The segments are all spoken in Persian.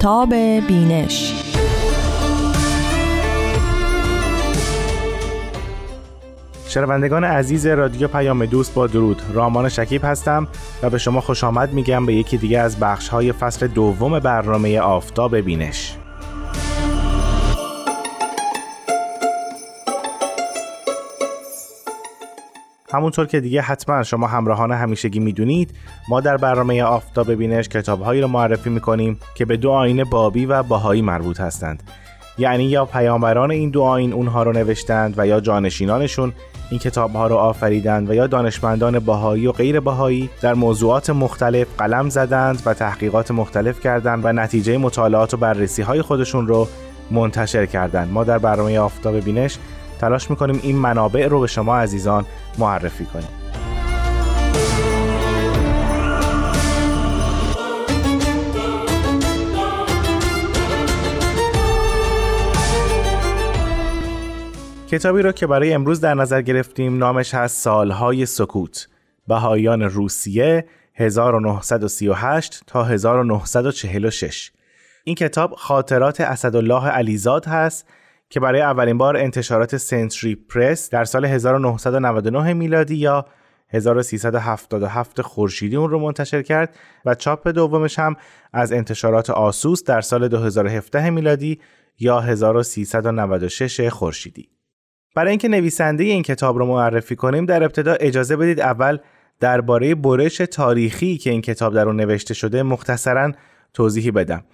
آفتاب بینش. شنوندگان عزیز رادیو پیام دوست با درود. رامان شکیب هستم و به شما خوش آمد میگم به یکی دیگه از بخش های فصل دوم برنامه آفتاب بینش. همونطور که دیگه حتما شما همراهان همیشگی می‌دونید ما در برنامه آفتاب بینش کتابهایی رو معرفی می‌کنیم که به دو آین بابی و باهایی مربوط هستند. یعنی یا پیامبران این دو آین اونها رو نوشتند و یا جانشینانشون این کتاب ها رو آفریدند و یا دانشمندان باهایی و غیر باهایی در موضوعات مختلف قلم زدند و تحقیقات مختلف کردند و نتیجه مطالعات و بررسی های خودشون رو منتشر کردند. ما در برنامه آفتاب بینش تلاش می‌کنیم این منابع رو به شما عزیزان معرفی کنیم. کتابی را که برای امروز در نظر گرفتیم نامش هست سالهای سکوت. بهایان روسیه 1938 تا 1946 این کتاب خاطرات اسدالله علیزاد هست که برای اولین بار انتشارات سنتری پرس در سال 1999 میلادی یا 1377 خورشیدی اون رو منتشر کرد و چاپ دومش هم از انتشارات آسوس در سال 2017 میلادی یا 1396 خورشیدی. برای اینکه نویسنده این کتاب رو معرفی کنیم در ابتدا اجازه بدید اول درباره برش تاریخی که این کتاب در اون نوشته شده مختصرا توضیحی بدم.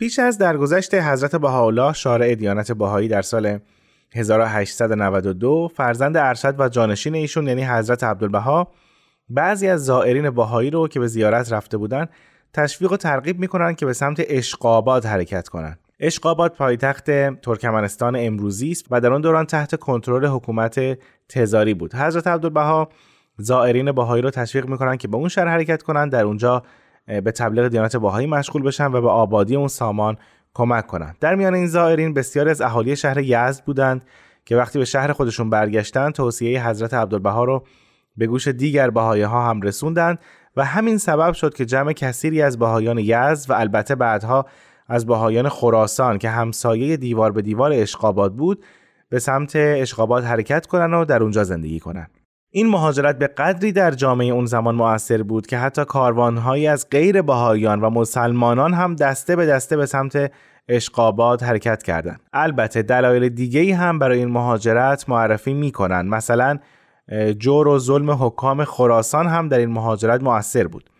پیش از درگذشت حضرت بهاءالله شارع دیانت بهایی در سال 1892 فرزند ارشد و جانشین ایشون یعنی حضرت عبدالبها بعضی از زائرین بهایی رو که به زیارت رفته بودن تشویق و ترغیب می‌کنن که به سمت اشقاباد حرکت کنند. اشقاباد پایتخت ترکمنستان امروزی است و در آن دوران تحت کنترل حکومت تزاری بود. حضرت عبدالبها زائرین بهایی رو تشویق می‌کنن که به اون شهر حرکت کنند در اونجا به تبلیغ دیانت باهایی مشغول بشن و به آبادی اون سامان کمک کنند. در میان این زائرین بسیاری از اهالی شهر یزد بودند که وقتی به شهر خودشون برگشتن توصیه حضرت عبدالبها رو به گوش دیگر بهایی ها هم رسوندند و همین سبب شد که جمع کثیری از بهایان یزد و البته بعدها از بهایان خراسان که همسایه دیوار به دیوار اشقاباد بود به سمت اشقاباد حرکت کنند و در اونجا زندگی کنند. این مهاجرت به قدری در جامعه اون زمان مؤثر بود که حتی کاروانهایی از غیر بهاییان و مسلمانان هم دسته به دسته به سمت اشقاباد حرکت کردند. البته دلایل دیگه هم برای این مهاجرت معرفی می‌کنن مثلا جور و ظلم حکام خراسان هم در این مهاجرت مؤثر بود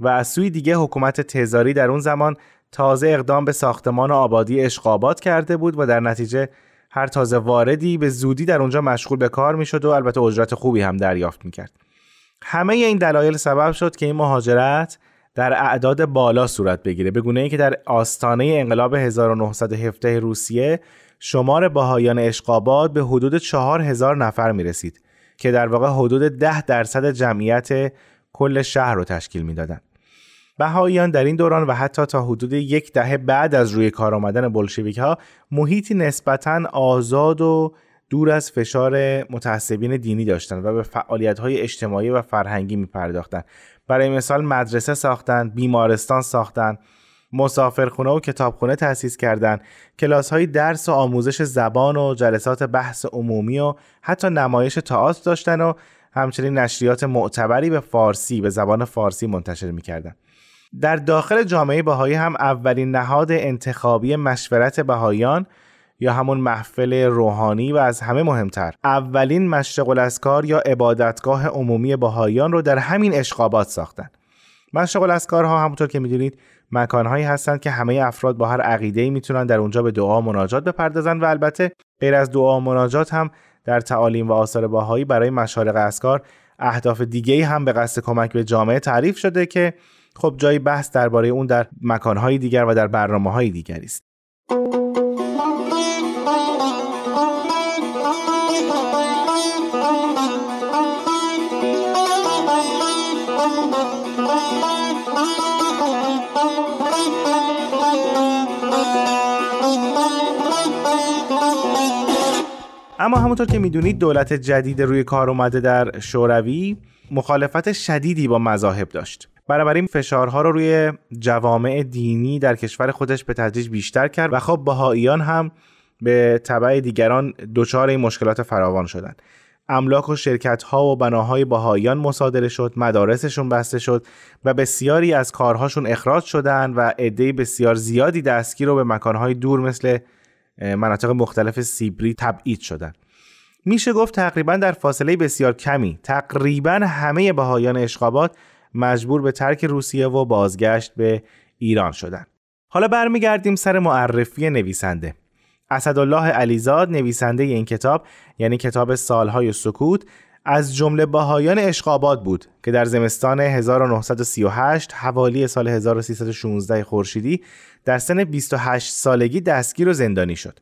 و از سوی دیگه حکومت تزاری در اون زمان تازه اقدام به ساختمان آبادی اشقاباد کرده بود و در نتیجه هر تازه واردی به زودی در اونجا مشغول به کار می‌شد و البته اجرت خوبی هم دریافت می‌کرد همه این دلایل سبب شد که این مهاجرت در اعداد بالا صورت بگیره به گونه که در آستانه انقلاب 1917 روسیه شمار باهایان اشقاباد به حدود 4000 نفر می رسید که در واقع حدود 10 درصد جمعیت کل شهر رو تشکیل می‌دادند. بهاییان در این دوران و حتی تا حدود یک دهه بعد از روی کار آمدن بلشویک ها محیطی نسبتا آزاد و دور از فشار متعصبین دینی داشتند و به فعالیت های اجتماعی و فرهنگی می پرداختند. برای مثال مدرسه ساختند، بیمارستان ساختند، مسافرخونه و کتابخونه تأسیس کردند، کلاس های درس و آموزش زبان و جلسات بحث عمومی و حتی نمایش تئاتر داشتن و همچنین نشریات معتبری به فارسی به زبان فارسی منتشر می‌کردند. در داخل جامعه بهایی هم اولین نهاد انتخابی مشورت بهاییان یا همون محفل روحانی و از همه مهمتر اولین مشرق الاسکار یا عبادتگاه عمومی بهاییان رو در همین اشقابات ساختن مشرق الاسکارها همونطور که می‌دونید مکانهایی هستند که همه افراد با هر عقیده‌ای می‌تونن در اونجا به دعا و مناجات بپردازن و البته غیر از دعا و مناجات هم در تعالیم و آثار باهایی برای مشارق اسکار اهداف دیگه هم به قصد کمک به جامعه تعریف شده که خب جای بحث درباره اون در مکانهای دیگر و در برنامه های دیگری است. اما همونطور که می‌دونید دولت جدید روی کار اومده در شوروی مخالفت شدیدی با مذاهب داشت. بنابراین فشارها رو روی جوامع دینی در کشور خودش به تدریج بیشتر کرد و خب بهاییان هم به طبع دیگران دچار این مشکلات فراوان شدند. املاک و شرکت ها و بناهای بهاییان مصادره شد مدارسشون بسته شد و بسیاری از کارهاشون اخراج شدند و عده بسیار زیادی دستگیر رو به مکانهای دور مثل مناطق مختلف سیبری تبعید شدند میشه گفت تقریبا در فاصله بسیار کمی. تقریبا همه بهایان اشقابات مجبور به ترک روسیه و بازگشت به ایران شدند حالا برمیگردیم سر معرفی نویسنده. اسدالله علیزاد نویسنده این کتاب یعنی کتاب سالهای سکوت از جمله باهایان اشقاباد بود که در زمستان 1938 حوالی سال 1316 خورشیدی در سن 28 سالگی دستگیر و زندانی شد.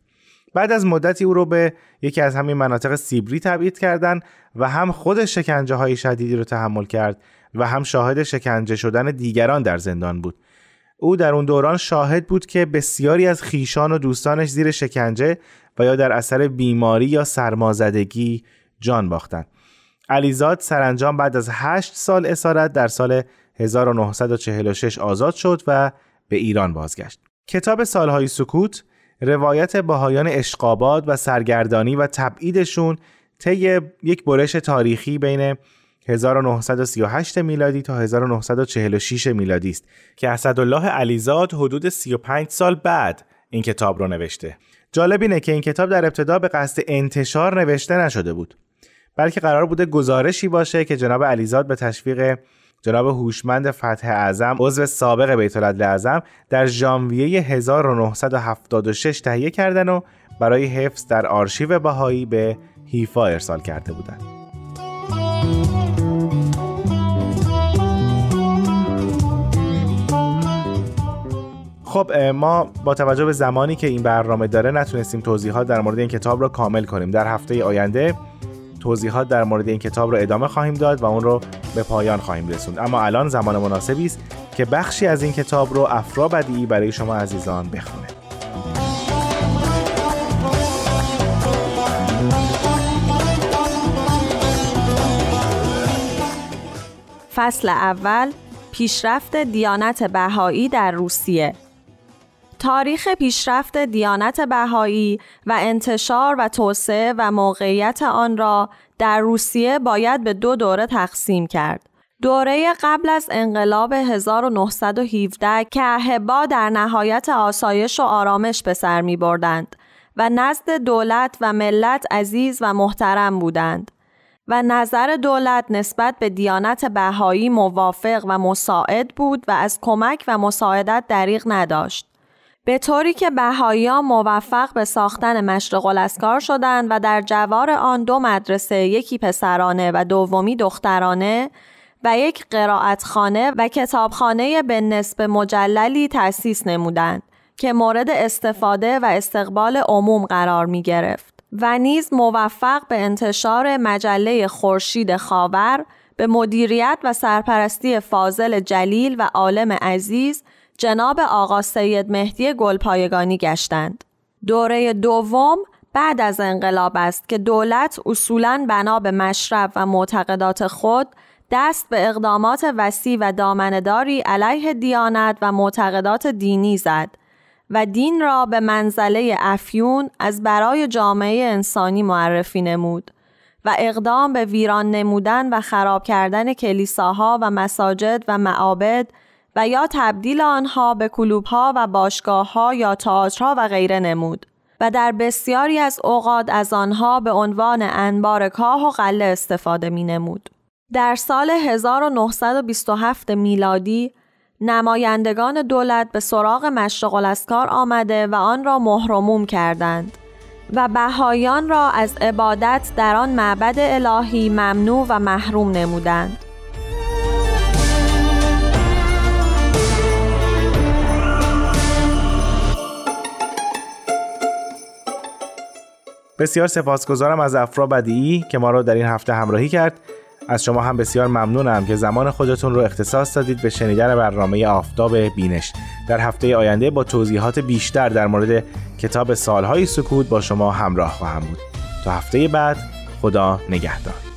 بعد از مدتی او رو به یکی از همین مناطق سیبری تبعید کردند و هم خود شکنجه های شدیدی رو تحمل کرد و هم شاهد شکنجه شدن دیگران در زندان بود او در اون دوران شاهد بود که بسیاری از خیشان و دوستانش زیر شکنجه و یا در اثر بیماری یا سرمازدگی جان باختند. علیزاد سرانجام بعد از 8 سال اسارت در سال 1946 آزاد شد و به ایران بازگشت. کتاب سالهای سکوت روایت باهایان اشقاباد و سرگردانی و تبعیدشون طی یک برش تاریخی بین 1938 میلادی تا 1946 میلادی است که اسدالله علیزاد حدود 35 سال بعد این کتاب رو نوشته. جالب اینه که این کتاب در ابتدا به قصد انتشار نوشته نشده بود بلکه قرار بوده گزارشی باشه که جناب علیزاد به تشویق جناب هوشمند فتح اعظم عضو سابق بیت اعظم در ژانویه 1976 تهیه کردن و برای حفظ در آرشیو بهایی به هیفا ارسال کرده بودند. خب ما با توجه به زمانی که این برنامه داره نتونستیم توضیحات در مورد این کتاب رو کامل کنیم در هفته آینده توضیحات در مورد این کتاب رو ادامه خواهیم داد و اون رو به پایان خواهیم رسوند. اما الان زمان مناسبی است که بخشی از این کتاب رو افرا بدیعی برای شما عزیزان بخونه. فصل اول پیشرفت دیانت بهایی در روسیه. تاریخ پیشرفت دیانت بهایی و انتشار و توسعه و موقعیت آن را در روسیه باید به دو دوره تقسیم کرد. دوره قبل از انقلاب 1917 که اهبا در نهایت آسایش و آرامش به سر می بردند و نزد دولت و ملت عزیز و محترم بودند و نظر دولت نسبت به دیانت بهایی موافق و مساعد بود و از کمک و مساعدت دریغ نداشت. به طوری که بهاییان موفق به ساختن مشرق الاسکار شدند و در جوار آن دو مدرسه یکی پسرانه و دومی دخترانه و یک قرائتخانه و کتابخانه به نسب مجللی تأسیس نمودند که مورد استفاده و استقبال عموم قرار می گرفت و نیز موفق به انتشار مجله خورشید خاور به مدیریت و سرپرستی فاضل جلیل و عالم عزیز جناب آقا سید مهدی گلپایگانی گشتند. دوره دوم بعد از انقلاب است که دولت اصولاً بنا به مشرب و معتقدات خود دست به اقدامات وسیع و دامنداری علیه دیانت و معتقدات دینی زد و دین را به منزله افیون از برای جامعه انسانی معرفی نمود و اقدام به ویران نمودن و خراب کردن کلیساها و مساجد و معابد و یا تبدیل آنها به کلوبها و باشگاهها یا تئاترها و غیره نمود و در بسیاری از اوقات از آنها به عنوان انبار کاه و قله استفاده می نمود. در سال 1927 میلادی نمایندگان دولت به سراغ مشرق الاسکار آمده و آن را مهرموم کردند و بهایان را از عبادت در آن معبد الهی ممنوع و محروم نمودند. بسیار سپاسگزارم از افرا بدیعی که ما را در این هفته همراهی کرد. از شما هم بسیار ممنونم که زمان خودتون رو اختصاص دادید به شنیدن برنامه آفتاب بینش. در هفته آینده با توضیحات بیشتر در مورد کتاب سالهای سکوت با شما همراه خواهم بود. تا هفته بعد خدا نگهدار.